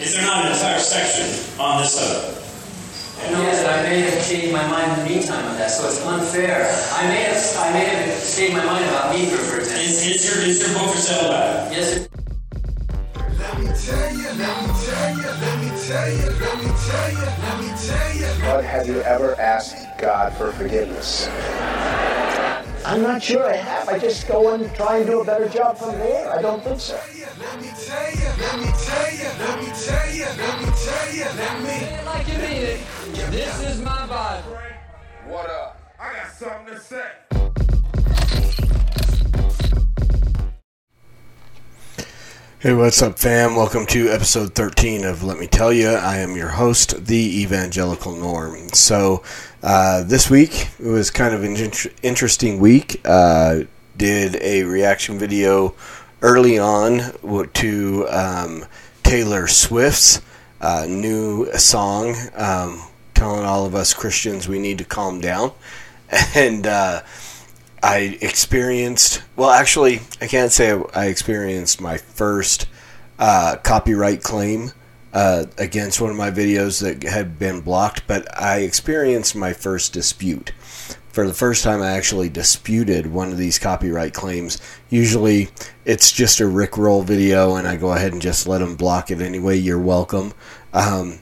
Is there not an entire section on this subject? No, but I may have changed my mind in the meantime on that, so it's unfair. I may have, I may have changed my mind about Meeker, for example. Is, is your is your book for sale back? Yes, sir. Let me tell you, let me tell you, let me tell you, let me tell you, let me tell you. But have you ever asked God for forgiveness? I'm not sure I have. I just go and try and do a better job from there. I don't think so. Let me tell you, let me tell you, let me tell you, let me tell you, let me. like you mean it. This is my Bible. What up? I got something to say. Hey, what's up, fam? Welcome to episode 13 of Let Me Tell You. I am your host, the Evangelical Norm. So, uh, this week it was kind of an int- interesting week. Uh, did a reaction video early on to um, Taylor Swift's uh, new song, um, telling all of us Christians we need to calm down. And, uh, I experienced, well, actually, I can't say I experienced my first uh, copyright claim uh, against one of my videos that had been blocked, but I experienced my first dispute. For the first time, I actually disputed one of these copyright claims. Usually, it's just a Rickroll video, and I go ahead and just let them block it anyway. You're welcome. Um,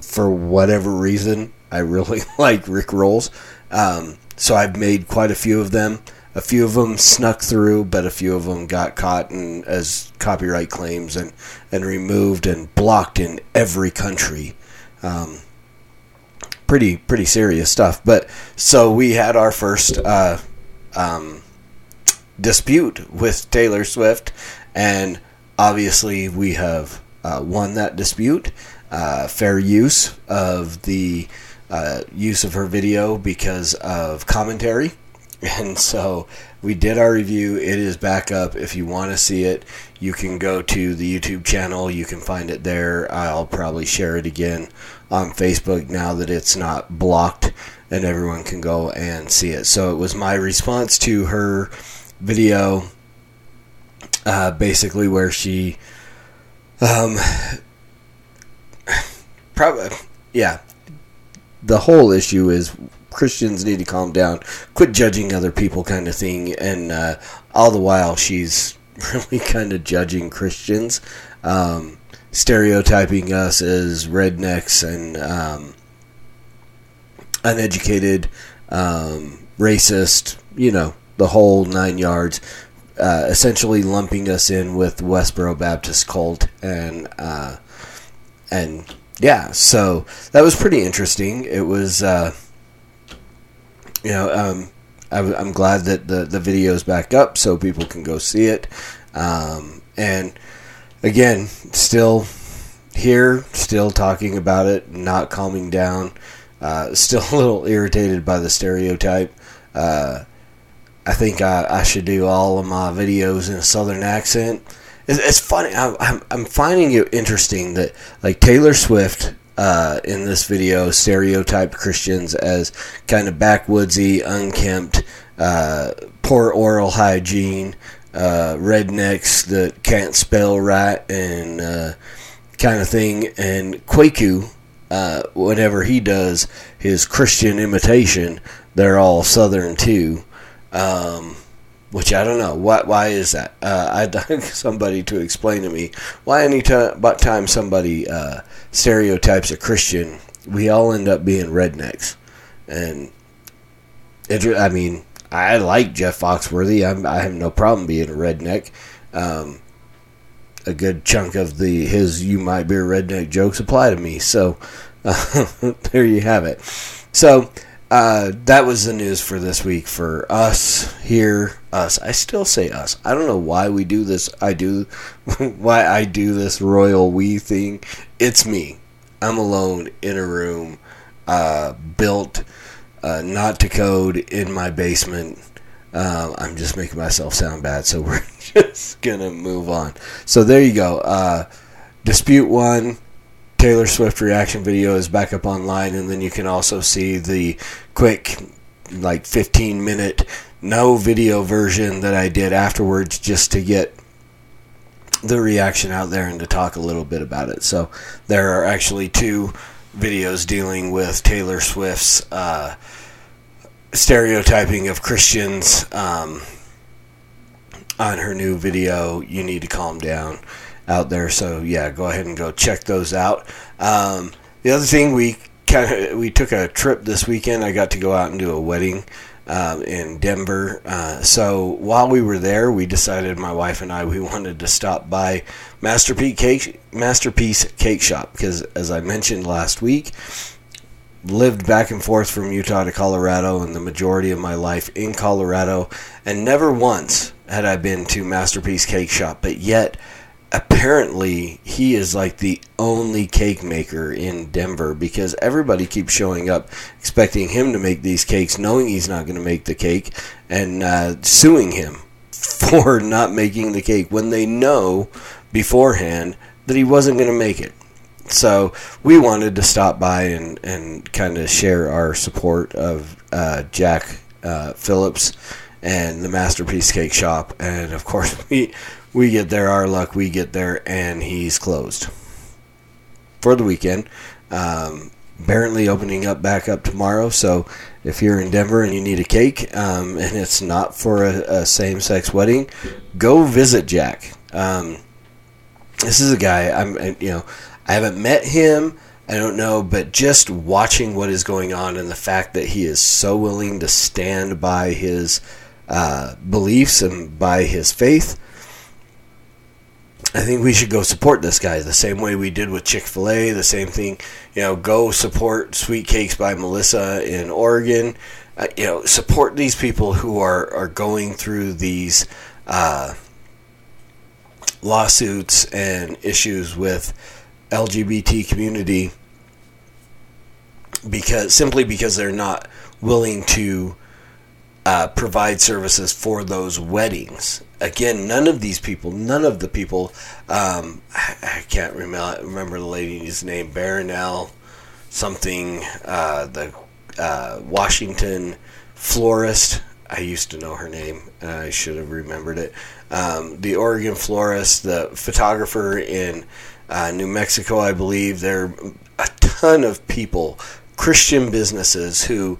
for whatever reason, I really like Rick Rolls. Um, so I've made quite a few of them. A few of them snuck through, but a few of them got caught in, as copyright claims and, and removed and blocked in every country. Um, pretty pretty serious stuff. But so we had our first uh, um, dispute with Taylor Swift, and obviously we have uh, won that dispute. Uh, fair use of the uh, use of her video because of commentary. And so we did our review. It is back up. If you want to see it, you can go to the YouTube channel. You can find it there. I'll probably share it again on Facebook now that it's not blocked and everyone can go and see it. So it was my response to her video, uh, basically where she, um, probably, yeah, the whole issue is Christians need to calm down, quit judging other people, kind of thing. And uh, all the while, she's really kind of judging Christians, um, stereotyping us as rednecks and um, uneducated, um, racist, you know, the whole nine yards. Uh, essentially lumping us in with Westboro Baptist cult and uh, and yeah, so that was pretty interesting. It was, uh, you know, um, I, am glad that the the video's back up so people can go see it. Um, and again, still here, still talking about it, not calming down. Uh, still a little irritated by the stereotype. Uh, I think I, I should do all of my videos in a southern accent it's, funny. I'm I'm finding it interesting that like Taylor Swift uh, in this video stereotyped Christians as kind of backwoodsy, unkempt, uh, poor oral hygiene, uh, rednecks that can't spell right, and uh, kind of thing. And Kwaku, uh, whenever he does his Christian imitation, they're all Southern too. Um, which I don't know. Why, why is that? Uh, I'd like somebody to explain to me why any time somebody uh, stereotypes a Christian, we all end up being rednecks. And it, I mean, I like Jeff Foxworthy. I'm, i have no problem being a redneck. Um, a good chunk of the his "you might be a redneck" jokes apply to me. So uh, there you have it. So uh, that was the news for this week for us here. Us. I still say us. I don't know why we do this. I do why I do this royal we thing. It's me. I'm alone in a room, uh, built uh, not to code in my basement. Uh, I'm just making myself sound bad, so we're just gonna move on. So there you go. Uh, dispute one Taylor Swift reaction video is back up online, and then you can also see the quick, like 15 minute, no video version that I did afterwards just to get the reaction out there and to talk a little bit about it. So there are actually two videos dealing with Taylor Swift's uh, stereotyping of Christians um, on her new video. You need to calm down out there. So yeah, go ahead and go check those out. Um, the other thing we kind of we took a trip this weekend. I got to go out and do a wedding um, in Denver. Uh, so while we were there, we decided my wife and I we wanted to stop by Masterpiece Cake Masterpiece Cakeshop because, as I mentioned last week, lived back and forth from Utah to Colorado, and the majority of my life in Colorado, and never once had I been to Masterpiece Cakeshop, but yet apparently he is like the only cake maker in Denver because everybody keeps showing up expecting him to make these cakes, knowing he's not going to make the cake, and uh, suing him for not making the cake when they know beforehand that he wasn't going to make it. So we wanted to stop by and, and kind of share our support of uh, Jack uh, Phillips and the Masterpiece Cakeshop, and of course we we get there, our luck, we get there, and he's closed for the weekend. Um, apparently opening up back up tomorrow. So if you're in Denver and you need a cake, um, and it's not for a, a same-sex wedding, go visit Jack. Um, this is a guy I'm, you know, I haven't met him. I don't know, but just watching what is going on and the fact that he is so willing to stand by his uh, beliefs and by his faith I think we should go support this guy the same way we did with Chick fil A, the same thing. You know, go support Sweet Cakes by Melissa in Oregon. Uh, you know, support these people who are, are going through these uh, lawsuits and issues with LGBT community because simply because they're not willing to uh, provide services for those weddings. Again, none of these people, none of the people, um, I, I, can't remember, remember the lady's name, Barronelle something, uh, the uh, Washington florist. I used to know her name. I should have remembered it. Um, the Oregon florist, the photographer in uh, New Mexico, I believe. There are a ton of people, Christian businesses, who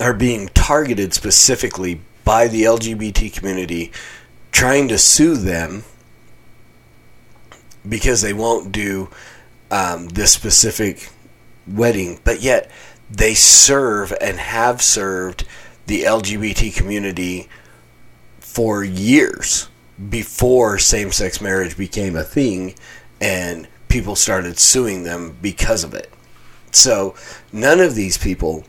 are being targeted specifically by the LGBT community, trying to sue them because they won't do um, this specific wedding, but yet they serve and have served the LGBT community for years before same sex marriage became a thing and people started suing them because of it. So none of these people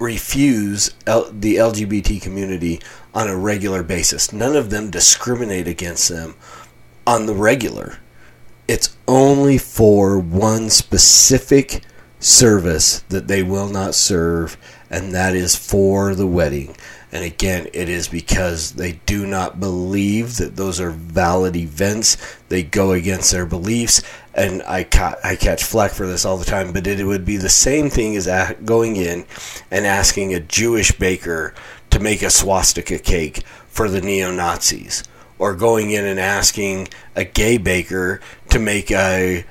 refuse L- the LGBT community on a regular basis. None of them discriminate against them on the regular. It's only for one specific service that they will not serve, and that is for the wedding. And again, it is because they do not believe that those are valid events. They go against their beliefs. And I, ca- I catch flack for this all the time, but it would be the same thing as going in and asking a Jewish baker to make a swastika cake for the neo Nazis, or going in and asking a gay baker to make a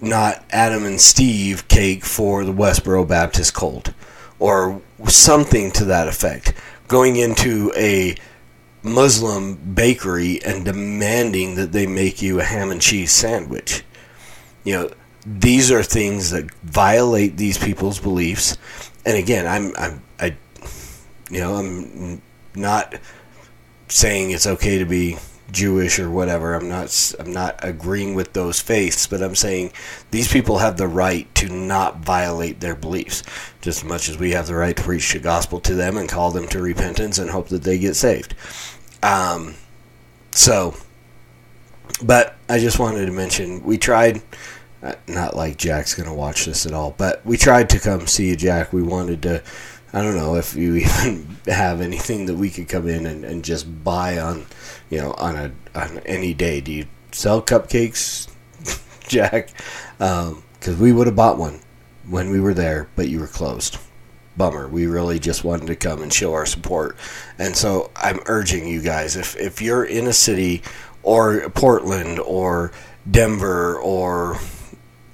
not Adam and Steve cake for the Westboro Baptist cult, or something to that effect going into a Muslim bakery and demanding that they make you a ham and cheese sandwich. You know, these are things that violate these people's beliefs. And again, I'm, I'm, I, you know, I'm not saying it's okay to be Jewish or whatever. I'm not I'm not agreeing with those faiths, but I'm saying these people have the right to not violate their beliefs, just as much as we have the right to preach the gospel to them and call them to repentance and hope that they get saved. Um, so, but I just wanted to mention we tried. Uh, not like Jack's gonna watch this at all, but we tried to come see you, Jack. We wanted to I don't know if you even have anything that we could come in and, and just buy on, you know, on a on any day. Do you sell cupcakes, Jack? Because um, we would have bought one when we were there, but you were closed. bummer. We really just wanted to come and show our support. And so I'm urging you guys if if you're in a city or Portland or Denver or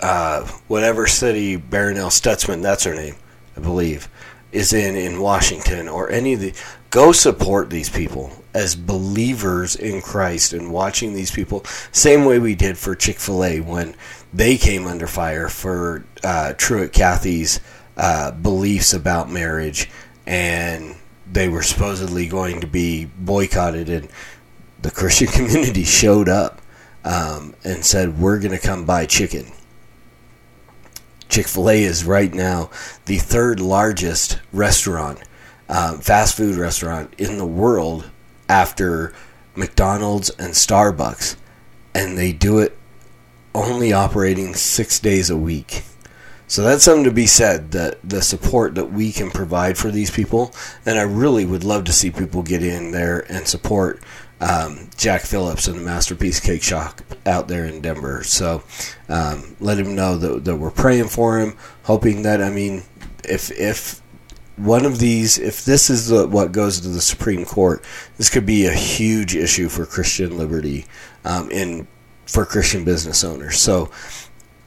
uh, whatever city Barronelle Stutzman, that's her name, I believe, is in in Washington or any of the go support these people as believers in Christ and watching these people. Same way we did for Chick-fil-A when they came under fire for uh, Truett Cathy's uh, beliefs about marriage and they were supposedly going to be boycotted and the Christian community showed up um, and said we're going to come buy chicken. Chick fil A is right now the third largest restaurant, um, fast food restaurant in the world after McDonald's and Starbucks. And they do it only operating six days a week. So that's something to be said that the support that we can provide for these people. And I really would love to see people get in there and support um, Jack Phillips and the Masterpiece Cakeshop out there in Denver. So um, let him know that, that we're praying for him, hoping that, I mean, if, if one of these, if this is the, what goes to the Supreme Court, this could be a huge issue for Christian liberty um, in for Christian business owners. So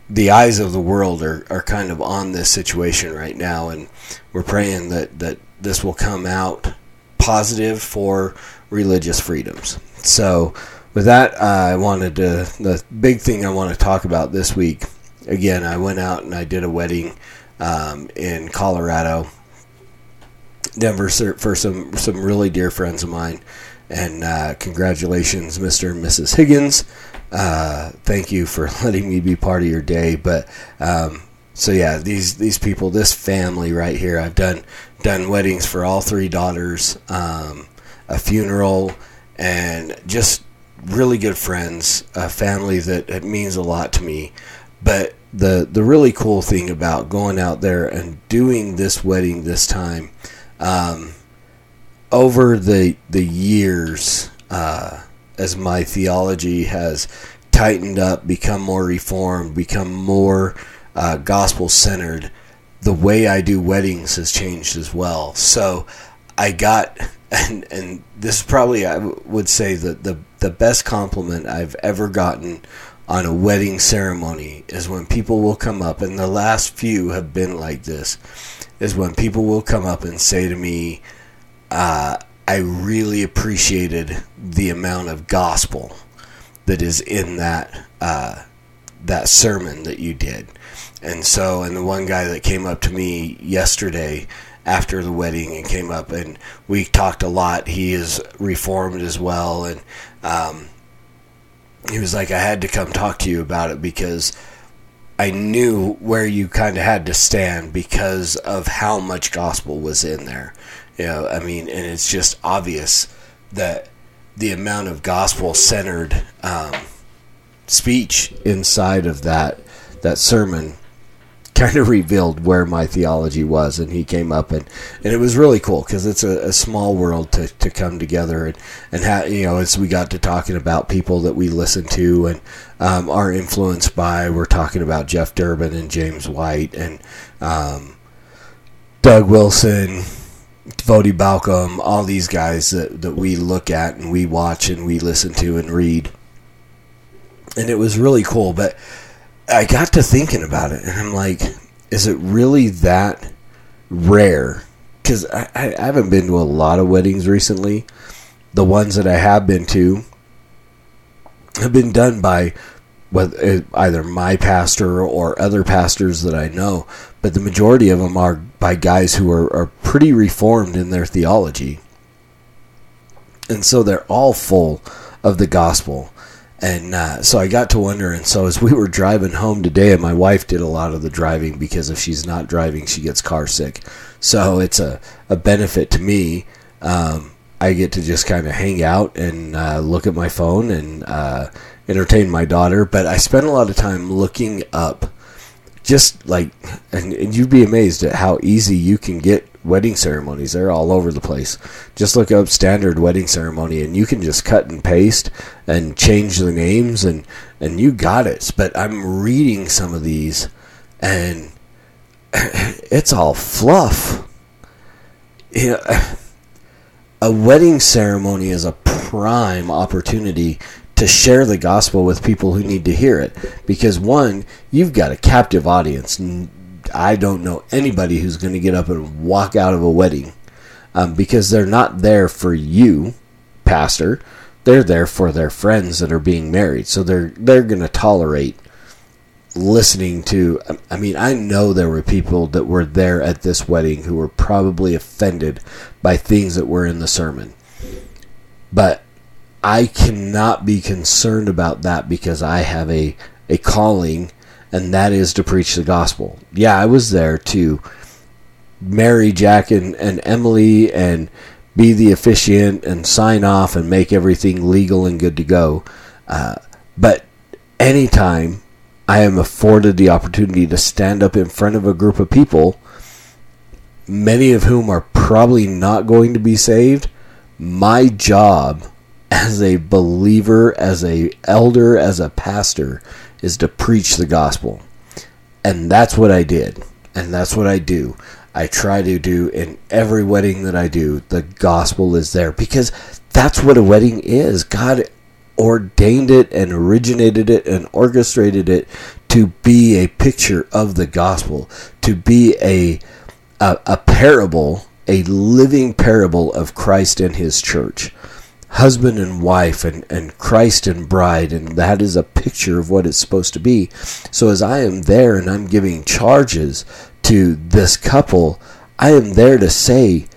the eyes of the world are, are kind of on this situation right now, and we're praying that, that this will come out positive for religious freedoms. So, with that, uh, I wanted to. The big thing I want to talk about this week again, I went out and I did a wedding um, in Colorado, Denver, for some, some really dear friends of mine. And uh, congratulations, Mr. and Mrs. Higgins. Uh, thank you for letting me be part of your day. But um, so yeah, these these people, this family right here, I've done done weddings for all three daughters, um, a funeral, and just really good friends, a family that it means a lot to me. But the the really cool thing about going out there and doing this wedding this time, um, over the the years, uh, as my theology has tightened up, become more reformed, become more uh, gospel centered, the way I do weddings has changed as well. So I got, and and this is probably I would say that the the best compliment I've ever gotten on a wedding ceremony is when people will come up, and the last few have been like this, is when people will come up and say to me, uh, I really appreciated the amount of gospel that is in that uh, that sermon that you did. And so, and the one guy that came up to me yesterday after the wedding and came up and we talked a lot. He is reformed as well, and um, he was like, I had to come talk to you about it because I knew where you kind of had to stand because of how much gospel was in there. You know, I mean, and it's just obvious that the amount of gospel centered um, speech inside of that that sermon kind of revealed where my theology was and he came up and, and it was really cool because it's a, a, small world to, to come together and, and you know as we got to talking about people that we listen to and um, are influenced by we're talking about Jeff Durbin and James White and um, Doug Wilson Voddie Baucham, all these guys that, that we look at and we watch and we listen to and read. And it was really cool but I got to thinking about it, and I'm like, is it really that rare? Because I, I haven't been to a lot of weddings recently. The ones that I have been to have been done by whether eh, either my pastor or other pastors that I know, but the majority of them are by guys who are, are pretty reformed in their theology. And so they're all full of the gospel. And uh, so I got to wonder, and so as we were driving home today, and my wife did a lot of the driving because if she's not driving, she gets car sick. So it's a, a benefit to me. Um, I get to just kind of hang out and uh, look at my phone and uh, entertain my daughter. But I spend a lot of time looking up, just like, and, and you'd be amazed at how easy you can get wedding ceremonies. They're all over the place. Just look up standard wedding ceremony and you can just cut and paste and change the names and and you got it. But I'm reading some of these and it's all fluff. a wedding ceremony is a prime opportunity to share the gospel with people who need to hear it. Because one, you've got a captive audience. I don't know anybody who's going to get up and walk out of a wedding um, because they're not there for you, pastor. They're there for their friends that are being married. So they're they're going to tolerate listening to I mean I know there were people that were there at this wedding who were probably offended by things that were in the sermon. But I cannot be concerned about that because I have a a calling and that is to preach the gospel. Yeah, I was there to marry Jack and, and Emily and be the officiant and sign off and make everything legal and good to go. Uh, but anytime I am afforded the opportunity to stand up in front of a group of people, many of whom are probably not going to be saved, my job as a believer, as a elder, as a pastor is to preach the gospel. And that's what I did. And that's what I do. I try to do in every wedding that I do. The gospel is there because that's what a wedding is. God ordained it and originated it and orchestrated it to be a picture of the gospel, to be a a, a parable, a living parable of Christ and his church. Husband and wife and, and Christ and bride, and that is a picture of what it's supposed to be. So as I am there and I'm giving charges to this couple, I am there to say,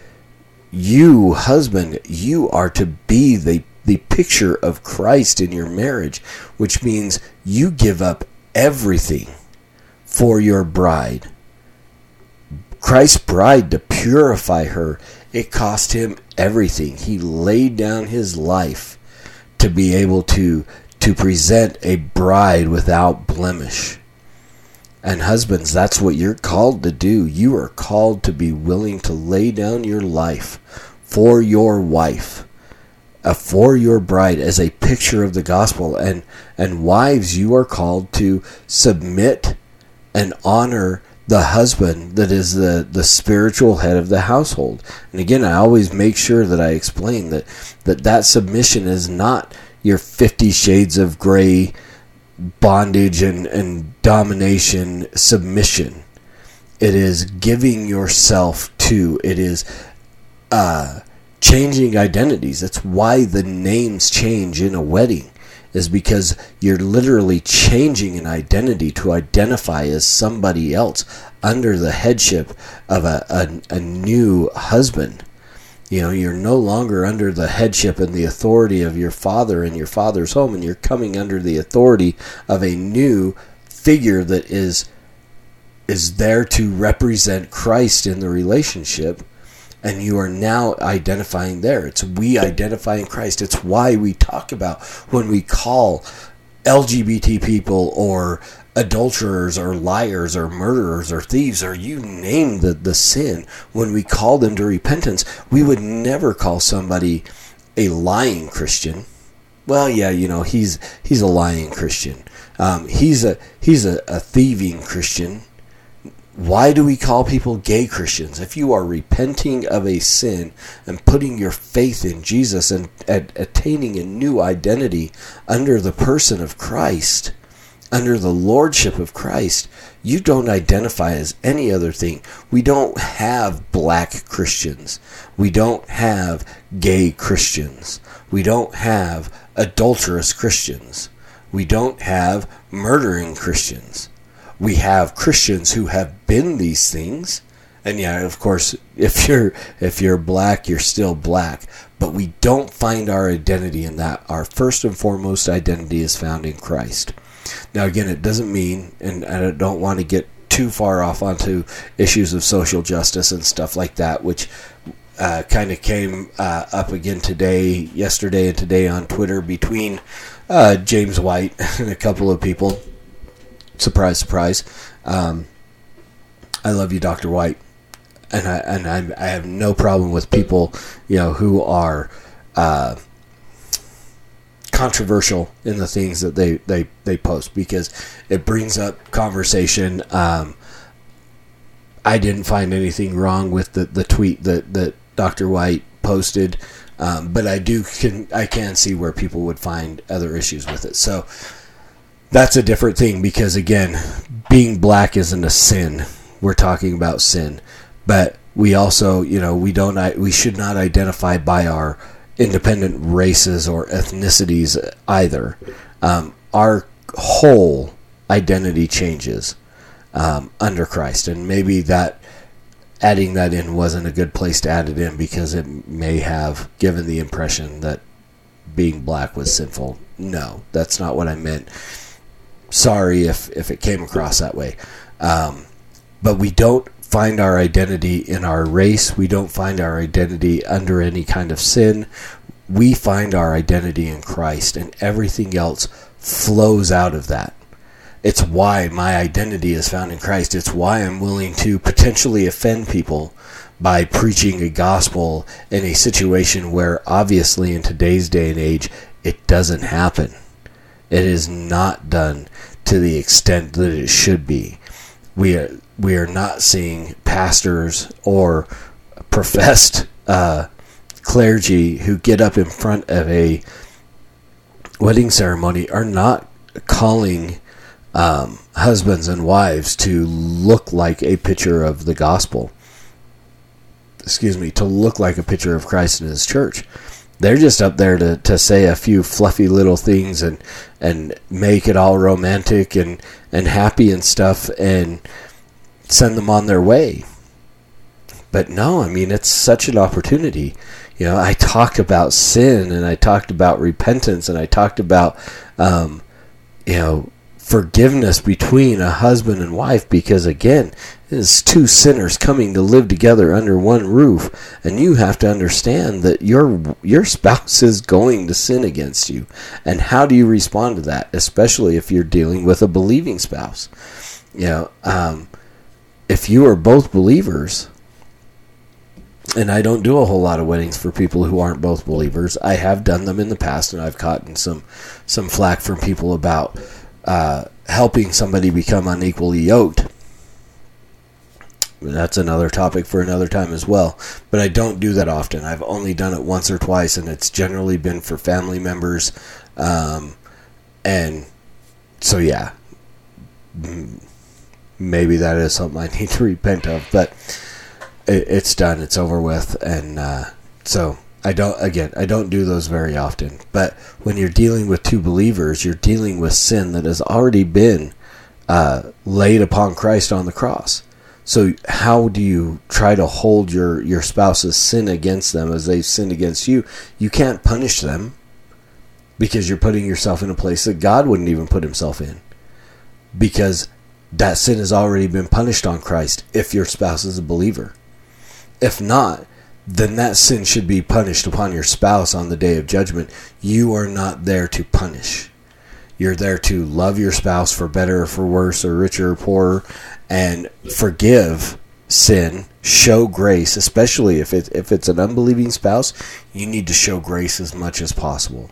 you, husband, you are to be the the picture of Christ in your marriage, which means you give up everything for your bride. Christ's bride to purify her, it cost him everything. He laid down his life to be able to to present a bride without blemish. And husbands, that's what you're called to do. You are called to be willing to lay down your life for your wife uh, for your bride as a picture of the gospel and and wives you are called to submit and honor the husband that is the the spiritual head of the household. And again i always make sure that i explain that that that submission is not your 50 shades of gray bondage and and domination submission. It is giving yourself to. It is uh changing identities. That's why the names change in a wedding, is because you're literally changing an identity to identify as somebody else under the headship of a, a, a new husband. You know, you're no longer under the headship and the authority of your father in your father's home, and you're coming under the authority of a new figure that is is there to represent Christ in the relationship and you are now identifying there. It's we identifying Christ. It's why we talk about when we call LGBT people or adulterers or liars or murderers or thieves or you name the, the sin, when we call them to repentance, we would never call somebody a lying Christian. Well, yeah, you know, he's he's a lying Christian. Um, he's a he's a, a thieving Christian why do we call people gay Christians? If you are repenting of a sin and putting your faith in Jesus and, attaining a new identity under the person of Christ, under the lordship of Christ, you don't identify as any other thing. We don't have black Christians. We don't have gay Christians. We don't have adulterous Christians. We don't have murdering Christians we have Christians who have been these things. And yeah, of course, if you're if you're black, you're still black. But we don't find our identity in that. Our first and foremost identity is found in Christ. Now, again, it doesn't mean, and I don't want to get too far off onto issues of social justice and stuff like that, which uh, kind of came uh, up again today, yesterday, and today on Twitter between uh, James White and a couple of people surprise, surprise. Um, I love you, Doctor White, and I and I, I, have no problem with people, you know, who are uh, controversial in the things that they, they, they post because it brings up conversation. Um, I didn't find anything wrong with the, the tweet that, that Dr. White posted, um, but I do can I can see where people would find other issues with it. So that's a different thing because again, being black isn't a sin. We're talking about sin, but we also, you know, we don't we should not identify by our independent races or ethnicities either. Um, our whole identity changes um, under Christ, and maybe that adding that in wasn't a good place to add it in because it may have given the impression that being black was sinful. No, that's not what I meant. Sorry if if it came across that way. Um, but we don't find our identity in our race. We don't find our identity under any kind of sin. We find our identity in Christ, and everything else flows out of that. It's why my identity is found in Christ. It's why I'm willing to potentially offend people by preaching a gospel in a situation where, obviously, in today's day and age, it doesn't happen. It is not done to the extent that it should be. We are we are not seeing pastors or professed uh, clergy who get up in front of a wedding ceremony are not calling um, husbands and wives to look like a picture of the gospel. Excuse me, to look like a picture of Christ and His church. They're just up there to, to say a few fluffy little things and and make it all romantic and, and happy and stuff and send them on their way. But no, I mean it's such an opportunity. You know, I talked about sin and I talked about repentance and I talked about um, you know forgiveness between a husband and wife because again it's two sinners coming to live together under one roof and you have to understand that your your spouse is going to sin against you and how do you respond to that especially if you're dealing with a believing spouse you know um, if you are both believers and I don't do a whole lot of weddings for people who aren't both believers. I have done them in the past, and I've gotten some some flack from people about uh, helping somebody become unequally yoked. That's another topic for another time as well. But I don't do that often. I've only done it once or twice, and it's generally been for family members. Um, and so, yeah, maybe that is something I need to repent of. But it, it's done. It's over with, and uh, so I don't. Again, I don't do those very often. But when you're dealing with two believers, you're dealing with sin that has already been uh, laid upon Christ on the cross. So how do you try to hold your your spouse's sin against them as they've sinned against you? You can't punish them because you're putting yourself in a place that God wouldn't even put himself in. Because that sin has already been punished on Christ if your spouse is a believer. If not, then that sin should be punished upon your spouse on the day of judgment. You are not there to punish. You're there to love your spouse for better or for worse or richer or poorer and forgive sin, show grace, especially if it if it's an unbelieving spouse, you need to show grace as much as possible.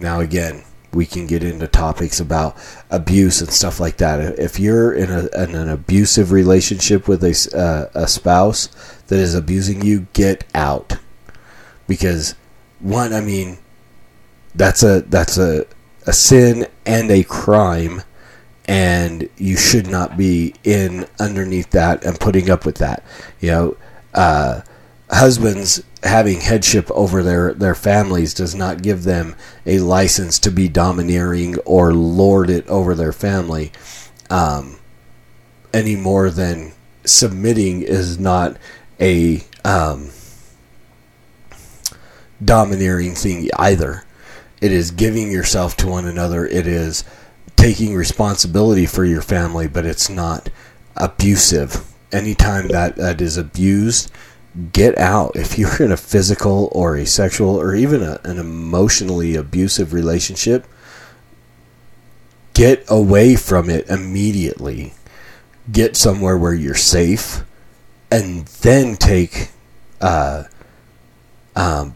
Now again, we can get into topics about abuse and stuff like that. If you're in, a, in an abusive relationship with a, uh, a spouse that is abusing you, get out. Because one, I mean, that's a that's a a sin and a crime, and you should not be in underneath that and putting up with that. You know, uh, husbands having headship over their, their families does not give them a license to be domineering or lord it over their family um, any more than submitting is not a um, domineering thing either. It is giving yourself to one another. It is taking responsibility for your family, but it's not abusive. Anytime that, that is abused, get out. If you're in a physical or a sexual or even a, an emotionally abusive relationship, get away from it immediately. Get somewhere where you're safe, and then take uh, um,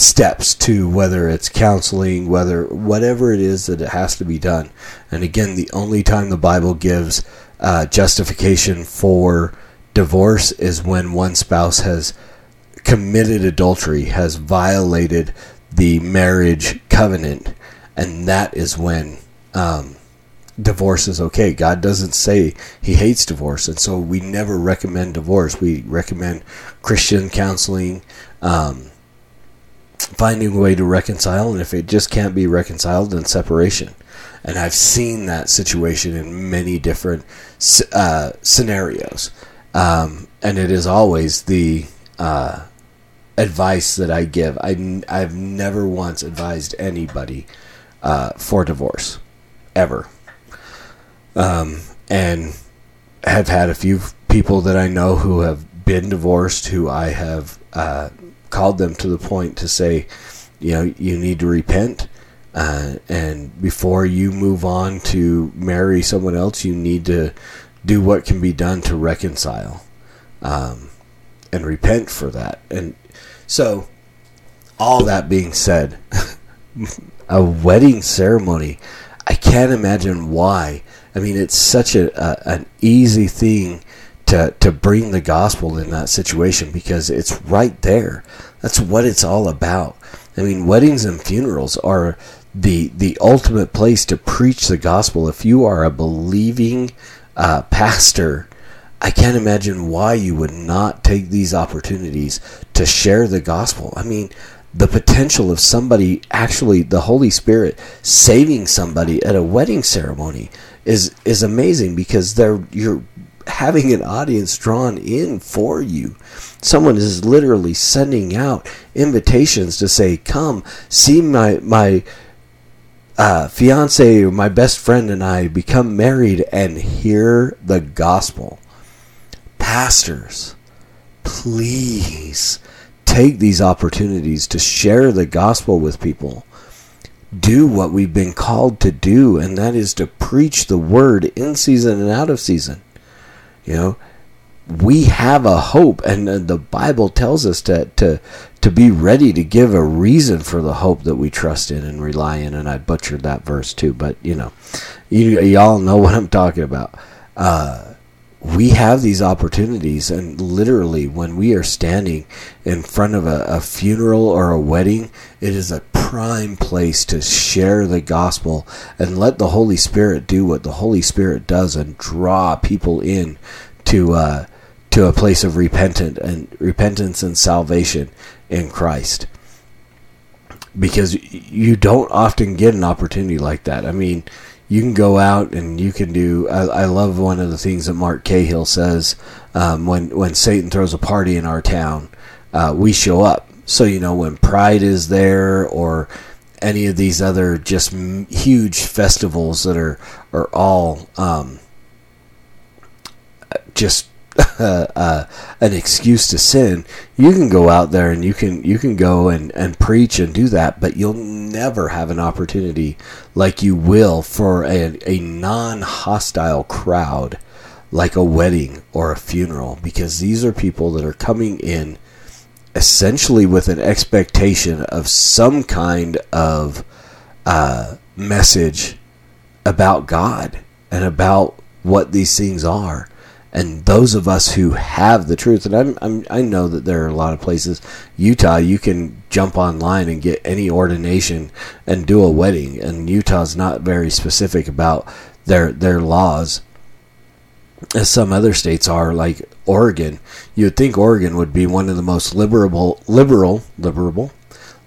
steps to whether it's counseling, whether whatever it is that it has to be done. And again, the only time the Bible gives uh, justification for divorce is when one spouse has committed adultery, has violated the marriage covenant, and that is when um, divorce is okay. God doesn't say He hates divorce, and so we never recommend divorce. We recommend Christian counseling, um, finding a way to reconcile, and if it just can't be reconciled, then separation. And I've seen that situation in many different uh, scenarios, um, and it is always the uh, advice that I give. I, I've never once advised anybody uh, for divorce, ever. Um, and have had a few people that I know who have been divorced who I have uh, called them to the point to say, you know, you need to repent. Uh, and before you move on to marry someone else, you need to do what can be done to reconcile um, and repent for that. And so, all that being said, a wedding ceremony, I can't imagine why. I mean, it's such a, a an easy thing to to bring the gospel in that situation because it's right there. That's what it's all about. I mean, weddings and funerals are the the ultimate place to preach the gospel. If you are a believing uh, pastor, I can't imagine why you would not take these opportunities to share the gospel. I mean, the potential of somebody actually the Holy Spirit saving somebody at a wedding ceremony is is amazing because they're you're having an audience drawn in for you. Someone is literally sending out invitations to say, "Come see my my uh, fiance my best friend and I become married and hear the gospel." Pastors, please take these opportunities to share the gospel with people. Do what we've been called to do, and that is to preach the word in season and out of season. You know, we have a hope, and the Bible tells us to, to, to be ready to give a reason for the hope that we trust in and rely in. And I butchered that verse too, but you know, you, y'all know what I'm talking about. Uh, we have these opportunities and literally when we are standing in front of a, a, funeral or a wedding it is a prime place to share the gospel and let the holy spirit do what the holy spirit does and draw people in to uh, to a place of repentant and repentance and salvation in christ. Because you don't often get an opportunity like that. I mean you can go out and you can do. I, I love one of the things that Mark Cahill says um, when when Satan throws a party in our town, uh, we show up. So you know when Pride is there or any of these other just huge festivals that are are all um, just uh, an excuse to sin, you can go out there and you can you can go and, and preach and do that, but you'll never have an opportunity like you will for a, a non hostile crowd like a wedding or a funeral because these are people that are coming in essentially with an expectation of some kind of uh, message about God and about what these things are and those of us who have the truth and I'm, I'm, i know that there are a lot of places utah you can jump online and get any ordination and do a wedding. And utah's not very specific about their their laws as some other states are like oregon. You would think oregon would be one of the most liberal liberal liberal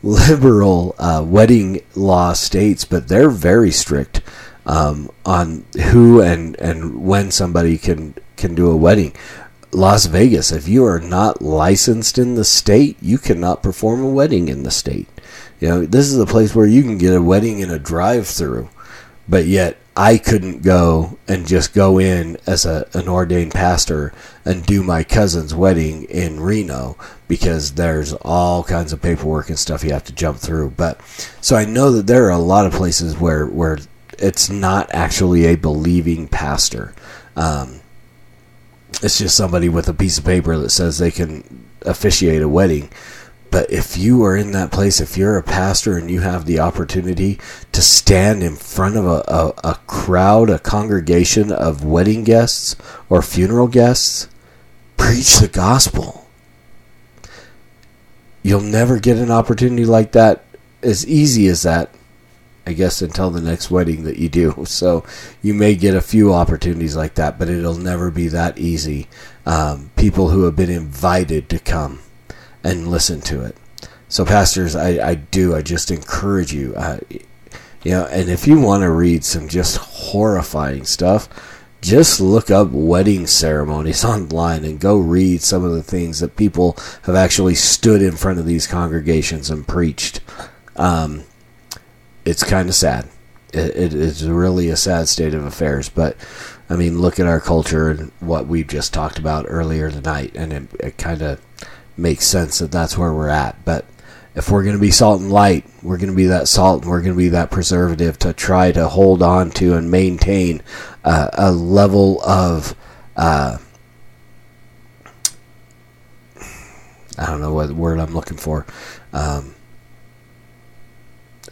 liberal uh, wedding law states but they're very strict um, on who and and when somebody can can do a wedding. Las Vegas, if you are not licensed in the state, you cannot perform a wedding in the state. You know, this is a place where you can get a wedding in a drive-through, but yet I couldn't go and just go in as a, an ordained pastor and do my cousin's wedding in Reno because there's all kinds of paperwork and stuff you have to jump through. But so I know that there are a lot of places where where it's not actually a believing pastor. Um, it's just somebody with a piece of paper that says they can officiate a wedding. But if you are in that place, if you're a pastor and you have the opportunity to stand in front of a, a, a crowd, a congregation of wedding guests or funeral guests, preach the gospel. you'll never get an opportunity like that as easy as that I guess until the next wedding that you do. So you may get a few opportunities like that, but it'll never be that easy. Um, people who have been invited to come and listen to it. So pastors, I, I do. I just encourage you. Uh, you know, and if you want to read some just horrifying stuff, just look up wedding ceremonies online and go read some of the things that people have actually stood in front of these congregations and preached. Um, it's kind of sad. It, it is really a sad state of affairs. But I mean, look at our culture and what we've just talked about earlier tonight, and it, it kind of makes sense that that's where we're at. But if we're going to be salt and light, we're going to be that salt and we're going to be that preservative to try to hold on to and maintain uh, a level of. Uh, I don't know what word I'm looking for. Um,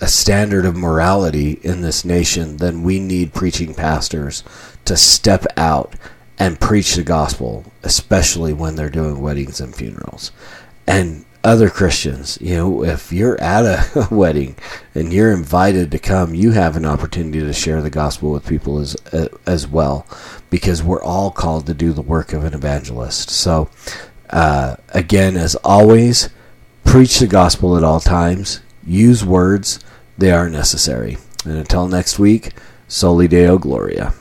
a standard of morality in this nation, then we need preaching pastors to step out and preach the gospel, especially when they're doing weddings and funerals. And other Christians, you know, if you're at a wedding and you're invited to come, you have an opportunity to share the gospel with people as as well, because we're all called to do the work of an evangelist. So, uh, again, as always, preach the gospel at all times. Use words they are necessary. And until next week, Soli Deo Gloria.